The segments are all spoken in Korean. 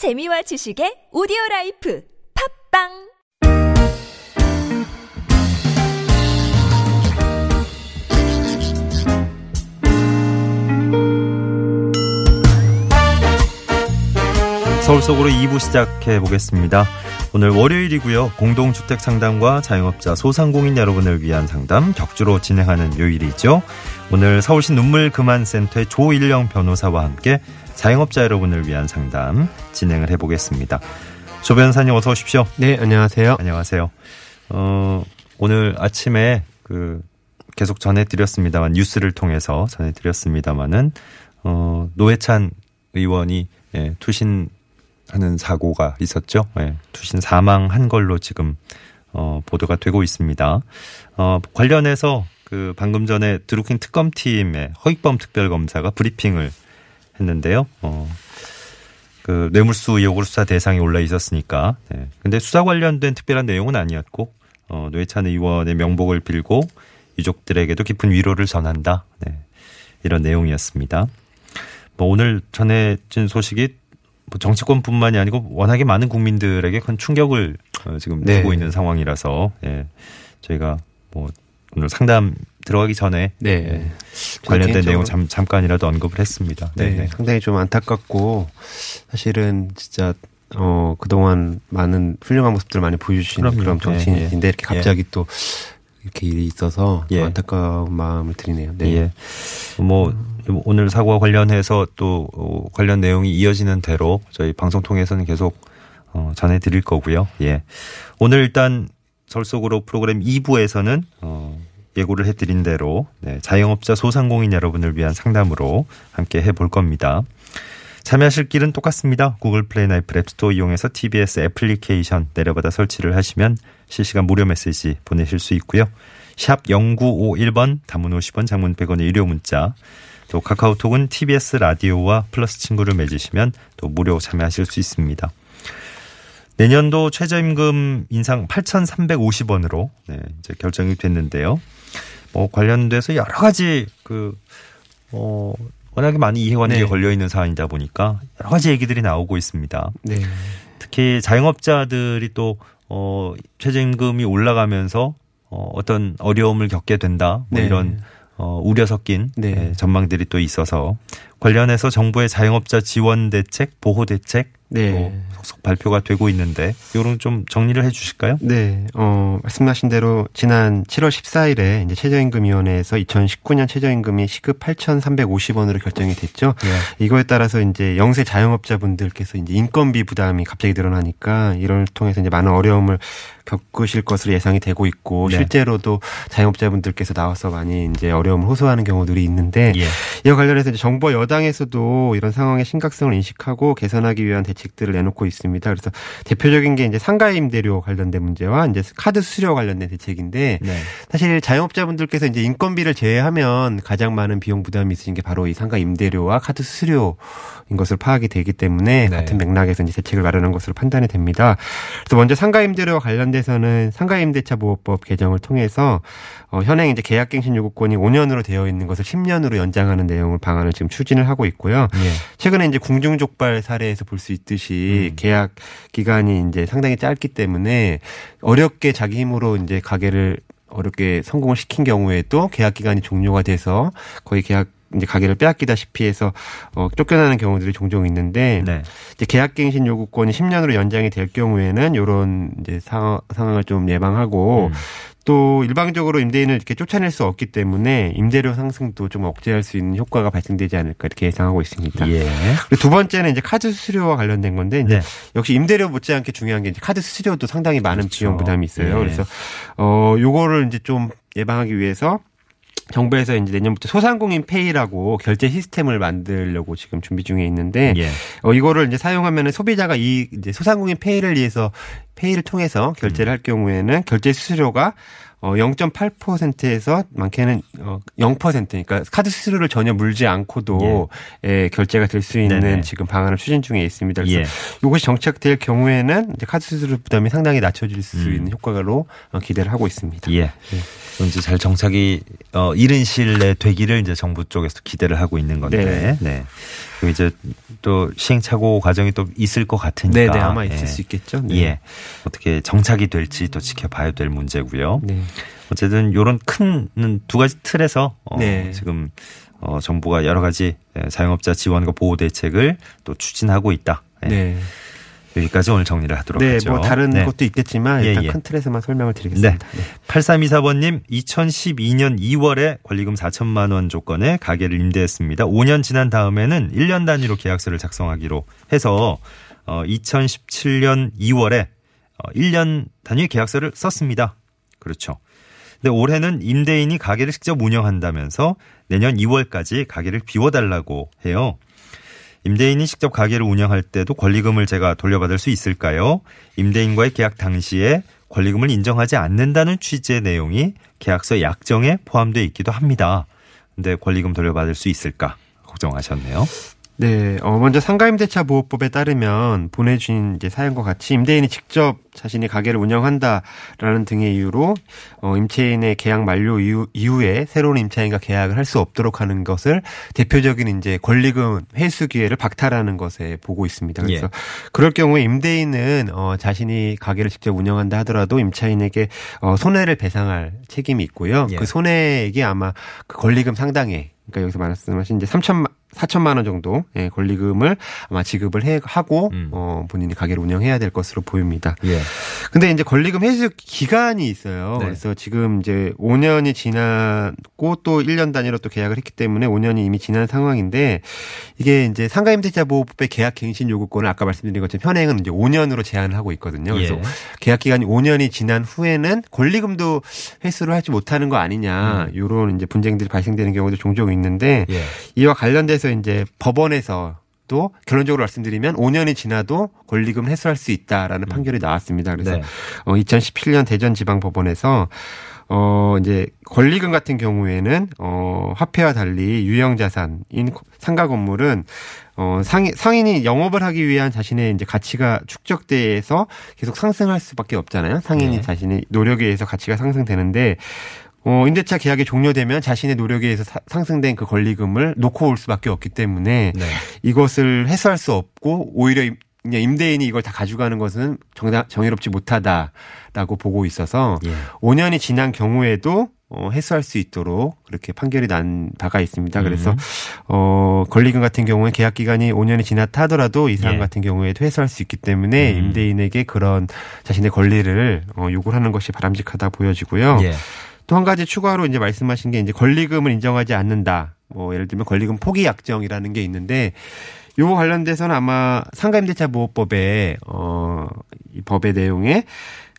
재미와 지식의 오디오 라이프 팟빵 서울 속으로 2부 시작해 보겠습니다. 오늘 월요일이고요. 공동주택 상담과 자영업자 소상공인 여러분을 위한 상담 격주로 진행하는 요일이죠. 오늘 서울시 눈물 그만 센터의 조일영 변호사와 함께 자영업자 여러분을 위한 상담 진행을 해 보겠습니다. 조 변호사님 어서 오십시오. 네, 안녕하세요. 안녕하세요. 어, 오늘 아침에 그 계속 전해드렸습니다만 뉴스를 통해서 전해드렸습니다만은 어, 노회찬 의원이 예, 투신하는 사고가 있었죠. 예, 투신 사망한 걸로 지금 어, 보도가 되고 있습니다. 어, 관련해서 그 방금 전에 드루킹 특검팀의 허익범 특별검사가 브리핑을 했는데요. 어, 그 뇌물수 의혹으로 수사 대상에 올라 있었으니까. 네. 근데 수사 관련된 특별한 내용은 아니었고 어, 노회찬 의원의 명복을 빌고 유족들에게도 깊은 위로를 전한다. 네. 이런 내용이었습니다. 뭐 오늘 전해진 소식이 뭐 정치권뿐만이 아니고 워낙에 많은 국민들에게 큰 충격을 어, 지금 네. 주고 있는 상황이라서 예. 저희가 뭐 오늘 상담 들어가기 전에 네. 예. 관련된 내용 잠, 잠깐이라도 언급을 했습니다. 네, 네. 상당히 좀 안타깝고 사실은 진짜 어 그동안 많은 훌륭한 모습들 많이 그럼요. 그런 정치인인데 예, 예. 이렇게 갑자기 또 이렇게 일이 있어서 좀 예. 안타까운 마음을 드리네요. 네. 예. 뭐 오늘 사고와 관련해서 또 어, 관련 내용이 이어지는 대로 저희 방송 통해서는 계속 어, 전해드릴 거고요. 예. 오늘 일단 서울 속으로 프로그램 2부에서는 어, 예고를 해드린 대로 네, 자영업자 소상공인 여러분을 위한 상담으로 함께 해볼 겁니다. 참여하실 길은 똑같습니다. 구글 플레이나 애플 앱스토어 이용해서 TBS 애플리케이션 내려받아 설치를 하시면 실시간 무료 메시지 보내실 수 있고요. 샵 0951번 단문 50원 장문 100원의 유료 문자 또 카카오톡은 TBS 라디오와 플러스 친구를 맺으시면 또 무료 참여하실 수 있습니다. 내년도 최저임금 인상 8,350원으로 네, 이제 결정이 됐는데요. 뭐 관련돼서 여러 가지 그 어, 워낙에 많은 이해관계가 네. 걸려 있는 사안이다 보니까 여러 가지 얘기들이 나오고 있습니다. 네. 특히 자영업자들이 또 어, 최저임금이 올라가면서 어, 어떤 어려움을 겪게 된다. 뭐 네. 이런 어, 우려 섞인 네. 예, 전망들이 또 있어서 관련해서 정부의 자영업자 지원 대책, 보호 대책 네. 또 속속 발표가 되고 있는데 이런 좀 정리를 해 주실까요? 네, 어, 말씀하신 대로 지난 7월 14일에 이제 최저임금 위원회에서 2019년 최저임금이 시급 8,350원으로 결정이 됐죠. 예. 이거에 따라서 이제 영세 자영업자분들께서 이제 인건비 부담이 갑자기 늘어나니까 이를 통해서 이제 많은 어려움을 겪으실 것으로 예상이 되고 있고 네. 실제로도 자영업자분들께서 나와서 많이 이제 어려움을 호소하는 경우들이 있는데 예. 이와 관련해서 이제 정부 여당에서도 이런 상황의 심각성을 인식하고 개선하기 위한 대책들을 내놓고 있습니다. 그래서 대표적인 게 이제 상가 임대료 관련된 문제와 이제 카드 수수료 관련된 대책인데 네. 사실 자영업자분들께서 이제 인건비를 제외하면 가장 많은 비용 부담이 있으신 게 바로 이 상가 임대료와 카드 수수료인 것으로 파악이 되기 때문에 네. 같은 맥락에서 이제 대책을 마련한 것으로 판단이 됩니다. 그래서 먼저 상가 임대료와 관련 돼서는 상가 임대차 보호법 개정을 통해서 어, 현행 이제 계약갱신 요구권이 5년으로 되어 있는 것을 10년으로 연장하는 내용을 방안을 지금 추진을 하고 있고요. 예. 최근에 이제 궁중족발 사례에서 볼 수 있듯이 음. 계약 기간이 이제 상당히 짧기 때문에 어렵게 자기 힘으로 이제 가게를 어렵게 성공을 시킨 경우에도 계약 기간이 종료가 돼서 거의 계약 이제 가게를 빼앗기다시피 해서 어 쫓겨나는 경우들이 종종 있는데 네. 이제 계약갱신 요구권이 10년으로 연장이 될 경우에는 요런 이제 상황, 상황을 좀 예방하고 음. 또 일방적으로 임대인을 이렇게 쫓아낼 수 없기 때문에 임대료 상승도 좀 억제할 수 있는 효과가 발생되지 않을까 이렇게 예상하고 있습니다. 예. 그리고 두 번째는 이제 카드 수수료와 관련된 건데 이제 네. 역시 임대료 못지않게 중요한 게 이제 카드 수수료도 상당히 많은 그렇죠. 비용 부담이 있어요. 예. 그래서 어 요거를 이제 좀 예방하기 위해서 정부에서 이제 내년부터 소상공인 페이라고 결제 시스템을 만들려고 지금 준비 중에 있는데 예. 어 이거를 이제 사용하면은 소비자가 이 이제 소상공인 페이를 위해서 페이를 통해서 결제를 할 경우에는 결제 수수료가 어 0.8%에서 많게는 어 0%그러니까 카드 수수료를 전혀 물지 않고도 예, 결제가 될 수 있는 네네. 지금 방안을 추진 중에 있습니다. 그래서 예. 이것이 정착될 경우에는 이제 카드 수수료 부담이 상당히 낮춰질 수 음. 있는 효과로 어, 기대를 하고 있습니다. 예. 또 이제 잘 정착이 어 이른 시일 내에 되기를 이제 정부 쪽에서 기대를 하고 있는 건데. 네. 네. 그리고 이제 또 시행착오 과정이 또 있을 것 같으니까. 네, 네 아마 예. 있을 수 있겠죠. 네. 예. 어떻게 정착이 될지 또 지켜봐야 될 문제고요. 네. 어쨌든 요런 큰 두 가지 틀에서 어 네. 지금 어 정부가 여러 가지 예, 자영업자 지원과 보호 대책을 또 추진하고 있다. 예. 네. 여기까지 오늘 정리를 하도록 네, 하죠. 뭐 다른 네. 것도 있겠지만 일단 예, 예. 큰 틀에서만 설명을 드리겠습니다. 네. 8324번님 2012년 2월에 권리금 4천만 원 조건에 가게를 임대했습니다. 5년 지난 다음에는 1년 단위로 계약서를 작성하기로 해서 어 2017년 2월에 어 1년 단위 계약서를 썼습니다. 그렇죠. 근데 올해는 임대인이 가게를 직접 운영한다면서 내년 2월까지 가게를 비워달라고 해요. 임대인이 직접 가게를 운영할 때도 권리금을 제가 돌려받을 수 있을까요? 임대인과의 계약 당시에 권리금을 인정하지 않는다는 취지의 내용이 계약서 약정에 포함되어 있기도 합니다. 근데 권리금 돌려받을 수 있을까 걱정하셨네요. 네, 어, 먼저 상가임대차 보호법에 따르면 보내주신 이제 사연과 같이 임대인이 직접 자신이 가게를 운영한다라는 등의 이유로 어, 임차인의 계약 만료 이후, 이후에 새로운 임차인과 계약을 할 수 없도록 하는 것을 대표적인 이제 권리금 회수 기회를 박탈하는 것에 보고 있습니다. 그래서 예. 그럴 경우에 임대인은 어, 자신이 가게를 직접 운영한다 하더라도 임차인에게 어, 손해를 배상할 책임이 있고요. 예. 그 손해액이 아마 그 권리금 상당액 그러니까 여기서 말씀하신 이제 3천만 4천만 원 정도 의 권리금을 아마 지급을 해 하고 음. 어 본인이 가게를 운영해야 될 것으로 보입니다. 예. 근데 이제 권리금 회수 기간이 있어요. 네. 그래서 지금 이제 5년이 지났고 또 1년 단위로 또 계약을 했기 때문에 5년이 이미 지난 상황인데 이게 이제 상가 임대차 보호법의 계약 갱신 요구권을 아까 말씀드린 것처럼 현행은 이제 5년으로 제한을 하고 있거든요. 그래서 예. 계약 기간이 5년이 지난 후에는 권리금도 회수를 하지 못하는 거 아니냐. 요런 이제 분쟁들이 발생되는 경우도 종종 있는데 예. 이와 관련돼서 이제 법원에서 또 결론적으로 말씀드리면 5년이 지나도 권리금 회수할 수 있다라는 판결이 나왔습니다. 그래서 네. 어 2017년 대전지방법원에서 어 이제 권리금 같은 경우에는 어 화폐와 달리 유형 자산인 상가 건물은 어 상인 상인이 영업을 하기 위한 자신의 이제 가치가 축적돼서 계속 상승할 수밖에 없잖아요. 상인이 네. 자신의 노력에 의해서 가치가 상승되는데 어, 임대차 계약이 종료되면 자신의 노력에 의해서 사- 상승된 그 권리금을 놓고 올 수밖에 없기 때문에 네. 이것을 해소할 수 없고 오히려 임- 임대인이 이걸 다 가져가는 것은 정당, 정의롭지 못하다라고 보고 있어서 예. 5년이 지난 경우에도 어, 해소할 수 있도록 그렇게 판결이 난 바가 있습니다. 그래서 음. 어, 권리금 같은 경우에 계약 기간이 5년이 지났다 하더라도 이 사람 예. 같은 경우에도 해소할 수 있기 때문에 음. 임대인에게 그런 자신의 권리를 어, 요구를 하는 것이 바람직하다 보여지고요. 예. 또 한 가지 추가로 이제 말씀하신 게 이제 권리금을 인정하지 않는다. 뭐 예를 들면 권리금 포기 약정이라는 게 있는데 요거 관련돼서는 아마 상가임대차 보호법에 어이 법의 내용에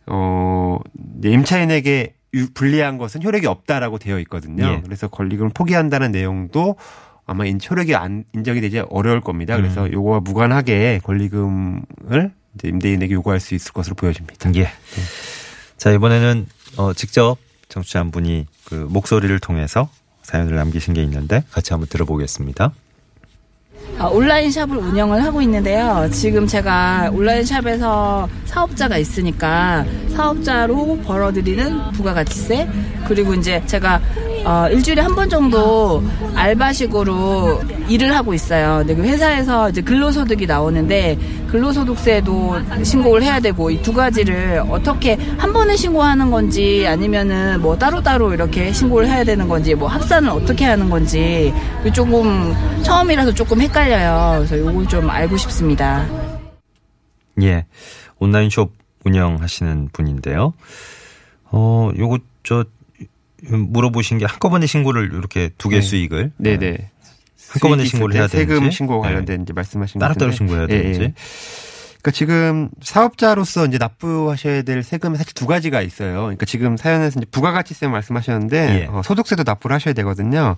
어 임차인에게 유- 불리한 것은 효력이 없다라고 되어 있거든요. 예. 그래서 권리금을 포기한다는 내용도 아마 인- 효력이 안, 인정이 되지 어려울 겁니다. 그래서 음. 요거와 무관하게 권리금을 임대인에게 요구할 수 있을 것으로 보여집니다. 예. 자, 이번에는 어, 직접 청취자 한 분이 그 목소리를 통해서 사연을 남기신 게 있는데 같이 한번 들어보겠습니다. 아, 온라인 샵을 운영을 하고 있는데요. 지금 제가 온라인 샵에서 사업자가 있으니까 사업자로 벌어들이는 부가가치세 그리고 이제 제가 어, 일주일에 한 번 정도 알바식으로 일을 하고 있어요. 근데 그 회사에서 이제 근로소득이 나오는데 근로소득세도 신고를 해야 되고 이 두 가지를 어떻게 한 번에 신고하는 건지 아니면은 뭐 따로따로 이렇게 신고를 해야 되는 건지 뭐 합산을 어떻게 하는 건지 조금 처음이라서 조금 헷갈려요. 그래서 요걸 좀 알고 싶습니다. 예. 온라인 숍 운영하시는 분인데요. 어, 요거 저 물어보신 게 한꺼번에 신고를 이렇게 두개 네. 수익을 네 네. 한꺼번에 수익이 신고를 있을 해야 때 세금 되는지? 신고 네. 관련된 이제 말씀하신 것 따로따로. 신고해야 예, 되는지. 예. 그러니까 지금 사업자로서 이제 납부하셔야 될 세금이 사실 두 가지가 있어요. 그러니까 지금 사연에서 이제 부가가치세 말씀하셨는데 예. 어, 소득세도 납부를 하셔야 되거든요.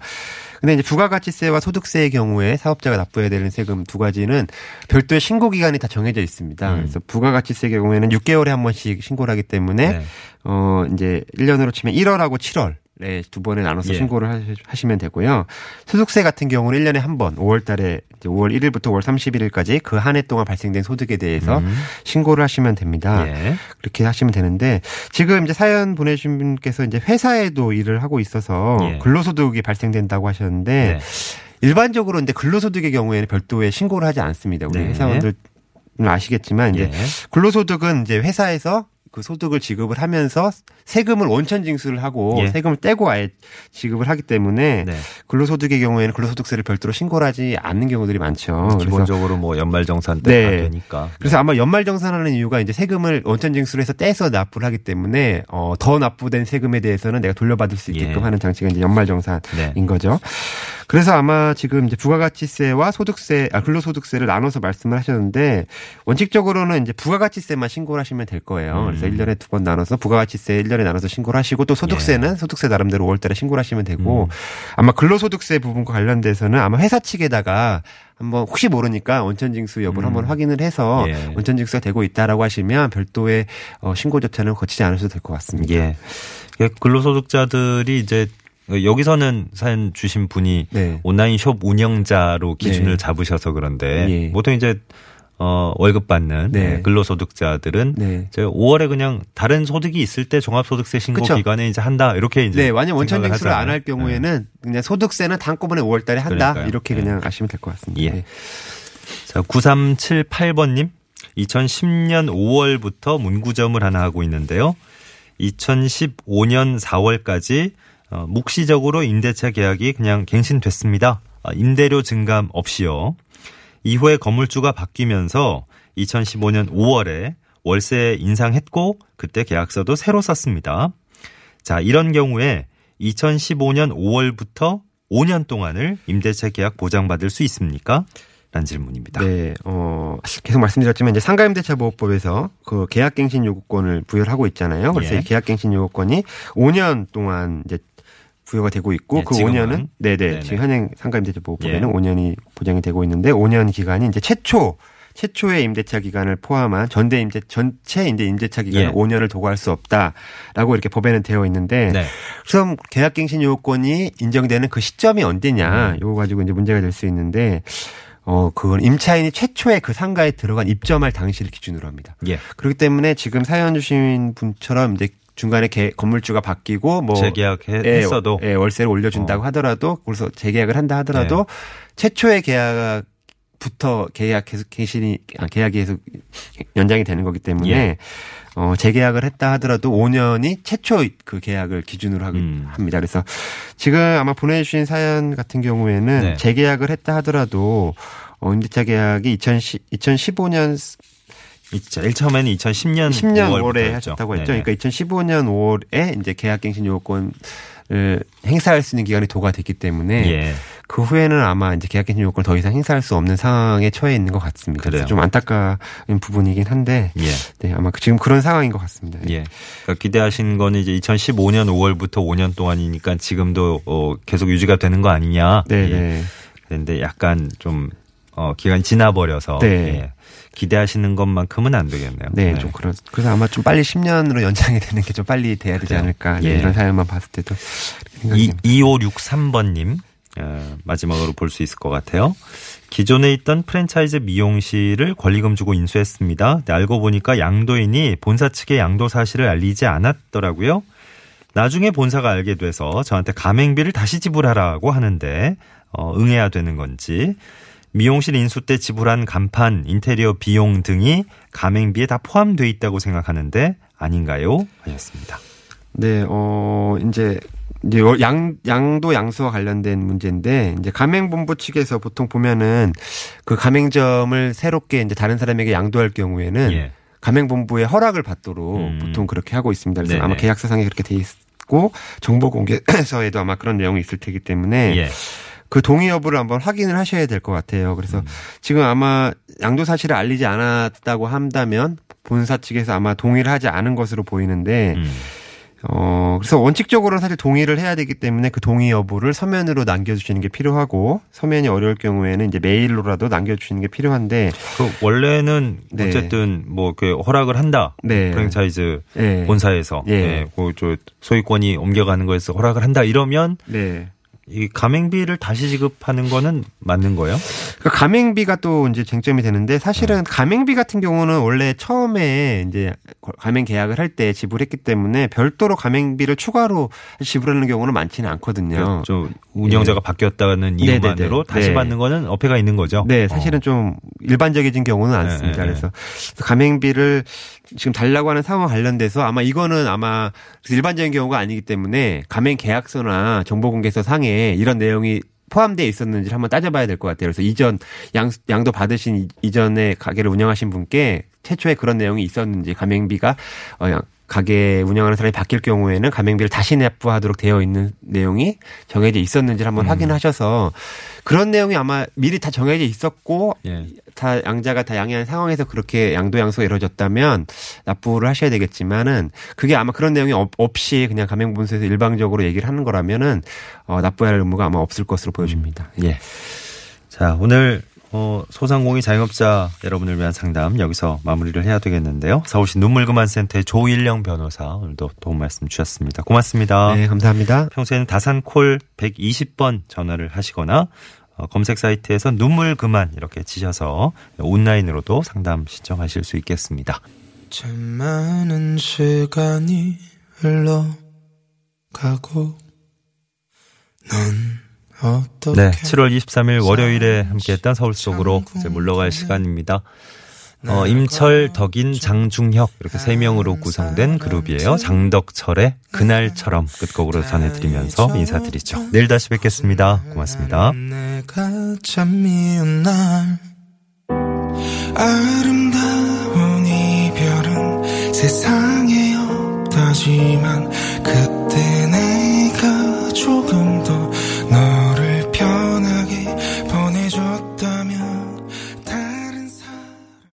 근데 이제 부가가치세와 소득세의 경우에 사업자가 납부해야 되는 세금 두 가지는 별도의 신고 기간이 다 정해져 있습니다. 음. 그래서 부가가치세 경우에는 6개월에 한 번씩 신고를 하기 때문에 네. 어 이제 1년으로 치면 1월하고 7월 네, 두 번에 나눠서 예. 신고를 하시- 하시면 되고요. 소득세 같은 경우는 1년에 한 번, 5월 달에 이제 5월 1일부터 5월 31일까지 그 한 해 동안 발생된 소득에 대해서 음. 신고를 하시면 됩니다. 예. 그렇게 하시면 되는데 지금 이제 사연 보내주신 분께서 이제 회사에도 일을 하고 있어서 예. 근로소득이 발생된다고 하셨는데 네. 일반적으로 이제 근로소득의 경우에는 별도의 신고를 하지 않습니다. 우리 네. 회사원들 아시겠지만 이제 예. 근로소득은 이제 회사에서 그 소득을 지급을 하면서 세금을 원천 징수를 하고 예. 세금을 떼고 아예 지급을 하기 때문에 네. 근로소득의 경우에는 근로소득세를 별도로 신고를 하지 않는 경우들이 많죠. 기본적으로 뭐 연말정산 때 네. 다 되니까. 그래서 아마 연말정산하는 이유가 이제 세금을 원천 징수를 해서 떼서 납부를 하기 때문에 어, 더 납부된 세금에 대해서는 내가 돌려받을 수 있게끔 예. 하는 장치가 이제 연말정산인 네. 거죠. 그래서 아마 지금 이제 부가가치세와 소득세, 아, 근로소득세를 나눠서 말씀을 하셨는데 원칙적으로는 이제 부가가치세만 신고를 하시면 될 거예요. 음. 그래서 1년에 두 번 나눠서 부가가치세 1년에 나눠서 신고를 하시고 또 소득세는 예. 소득세 나름대로 5월 달에 신고를 하시면 되고 음. 아마 근로소득세 부분과 관련돼서는 아마 회사 측에다가 한번 혹시 모르니까 원천징수 여부를 음. 한번 확인을 해서 예. 원천징수가 되고 있다라고 하시면 별도의 어, 신고 절차는 거치지 않으셔도 될 것 같습니다. 예. 예, 근로소득자들이 이제 여기서는 사연 주신 분이 네. 온라인 숍 운영자로 기준을 네. 잡으셔서 그런데 예. 보통 이제 어 월급 받는 네. 네, 근로소득자들은 네. 이제 5월에 그냥 다른 소득이 있을 때 종합소득세 신고 그쵸. 기간에 이제 한다 이렇게 이제 네, 완전 생각을 원천 징수를 안. 할 경우에는 그냥 소득세는 한꺼번에 5월 달에 한다. 그러니까요. 이렇게 네. 그냥 아시면 될 것 같습니다. 예. 네. 자, 9378번님. 2010년 5월부터 문구점을 하나 하고 있는데요. 2015년 4월까지 어, 묵시적으로 임대차 계약이 그냥 갱신됐습니다. 아, 임대료 증감 없이요. 이후에 건물주가 바뀌면서 2015년 5월에 월세 인상했고 그때 계약서도 새로 썼습니다. 자, 이런 경우에 2015년 5월부터 5년 동안을 임대차 계약 보장받을 수 있습니까? 라는 질문입니다. 네, 어, 계속 말씀드렸지만 이제 상가임대차 보호법에서 그 계약갱신 요구권을 부여를 하고 있잖아요. 그래서 예. 이 계약갱신 요구권이 5년 동안 이제 부여가 되고 있고 예, 그 지금은. 5년은 네네 네네. 지금 현행 상가 임대차 보호 법에는 예. 5년이 보장이 되고 있는데 5년 기간이 이제 최초 최초의 임대차 기간을 포함한 전대 임대 전체 임대 임대차 기간을 예. 5년을 도구할 수 없다라고 이렇게 법에는 되어 있는데 네. 그럼 계약갱신 요건이 인정되는 그 시점이 언제냐 음. 요거 가지고 이제 문제가 될 수 있는데 어 그건 임차인이 최초에 그 상가에 들어간 입점할 당시를 기준으로 합니다. 예. 그렇기 때문에 지금 사연 주신 분처럼 이제 중간에 개, 건물주가 바뀌고 뭐 재계약했어도 예, 예, 월세를 올려준다고 어. 하더라도 그래서 재계약을 한다 하더라도 최초의 계약 부터 계약 계속 갱신이 아, 계약이 계속 연장이 되는 거기 때문에 예. 어, 재계약을 했다 하더라도 5년이 최초 그 계약을 기준으로 하기, 음. 합니다. 그래서 지금 아마 보내주신 사연 같은 경우에는 네. 재계약을 했다 하더라도 어, 임대차 계약이 2010, 2015년 있죠. 1처음에는 2010년 10년 5월부터 5월에 하셨다고 했죠. 그러니까 2015년 5월에 이제 계약갱신 요건을 행사할 수 있는 기간이 도가 됐기 때문에 예. 그 후에는 아마 이제 계약갱신 요건을 더 이상 행사할 수 없는 상황에 처해 있는 것 같습니다. 그래요. 좀 안타까운 부분이긴 한데 예. 네, 아마 지금 그런 상황인 것 같습니다. 예. 그러니까 기대하신 거는 이제 2015년 5월부터 5년 동안이니까 지금도 어, 계속 유지가 되는 거 아니냐. 네, 예. 네. 그런데 약간 좀 어, 기간이 지나버려서 네. 예. 기대하시는 것만큼은 안 되겠네요. 네, 좀 그런. 그래서 아마 좀 빨리 10년으로 연장이 되는 게 좀 빨리 돼야 되지 그래요. 않을까. 네, 예. 이런 사연만 봤을 때도 이, 듭니다. 2563번님, 어, 마지막으로 볼 수 있을 것 같아요. 기존에 있던 프랜차이즈 미용실을 권리금 주고 인수했습니다. 알고 보니까 양도인이 본사 측에 양도 사실을 알리지 않았더라고요. 나중에 본사가 알게 돼서 저한테 가맹비를 다시 지불하라고 하는데 어, 응해야 되는 건지 미용실 인수 때 지불한 간판, 인테리어 비용 등이 가맹비에 다 포함돼 있다고 생각하는데 아닌가요? 하셨습니다. 네, 어, 이제, 이제 양, 양도 양수와 관련된 문제인데, 이제 가맹본부 측에서 보통 보면은 그 가맹점을 새롭게 이제 다른 사람에게 양도할 경우에는 예. 가맹본부의 허락을 받도록 음. 보통 그렇게 하고 있습니다. 그래서 네네. 아마 계약서상에 그렇게 돼 있고, 정보 공개서에도 아마 그런 내용이 있을 테기 때문에, 예. 그 동의 여부를 한번 확인을 하셔야 될 것 같아요. 그래서 음. 지금 아마 양도 사실을 알리지 않았다고 한다면 본사 측에서 아마 동의를 하지 않은 것으로 보이는데 음. 어, 그래서 원칙적으로는 사실 동의를 해야 되기 때문에 그 동의 여부를 서면으로 남겨주시는 게 필요하고 서면이 어려울 경우에는 이제 메일로라도 남겨주시는 게 필요한데 그 원래는 네. 어쨌든 뭐 그 허락을 한다. 네. 프랜차이즈 네. 본사에서 예. 예. 그저 소유권이 옮겨가는 거에서 허락을 한다 이러면 네. 이 가맹비를 다시 지급하는 거는 맞는 거예요? 그 가맹비가 또 이제 쟁점이 되는데 사실은 가맹비 같은 경우는 원래 처음에 이제 가맹 계약을 할 때 지불했기 때문에 별도로 가맹비를 추가로 지불하는 경우는 많지는 않거든요. 좀 운영자가 바뀌었다는 예. 네네네. 이유만으로 다시 네. 받는 거는 어폐가 있는 거죠. 네, 사실은 좀 일반적인 경우는 않습니다. 네, 네, 그래서 가맹비를 지금 달라고 하는 상황 관련돼서 아마 이거는 아마 일반적인 경우가 아니기 때문에 가맹 계약서나 정보공개서 상에 이런 내용이 포함되어 있었는지 를 한번 따져봐야 될 것 같아요. 그래서 이전 양, 양도 받으신 이- 이전에 가게를 운영하신 분께 최초에 그런 내용이 있었는지 가맹비가 어, 양- 가게 운영하는 사람이 바뀔 경우에는 가맹비를 다시 납부하도록 되어 있는 내용이 정해져 있었는지를 한번 확인하셔서 그런 내용이 아마 미리 다 정해져 있었고 예. 다 양자가 다 양해한 상황에서 그렇게 양도 양수가 이루어졌다면 납부를 하셔야 되겠지만은 그게 아마 그런 내용이 없- 없이 그냥 가맹본사에서 일방적으로 얘기를 하는 거라면은 어, 납부해야 할 의무가 아마 없을 것으로 보여집니다. 예. 자, 오늘 어, 소상공인 자영업자 여러분을 위한 상담 여기서 마무리를 해야 되겠는데요. 서울시 눈물그만센터의 조일령 변호사 오늘도 도움 말씀 주셨습니다. 고맙습니다. 네, 감사합니다. 평소에는 다산콜 120번 전화를 하시거나 어, 검색 사이트에서 눈물 그만 이렇게 치셔서 온라인으로도 상담 신청하실 수 있겠습니다. 참 많은 시간이 흘러가고 넌 네, 7월 23일 월요일에 함께했던 서울 속으로 이제 물러갈 시간입니다. 어, 임철, 덕인, 장중혁 이렇게 세 명으로 구성된 그룹이에요. 장덕철의 그날처럼 끝곡으로 전해드리면서 인사드리죠. 내일 다시 뵙겠습니다. 고맙습니다. 내가 참 미운 날 아름다운 이별은 세상에 없다지만 그때 내가 조금 더 나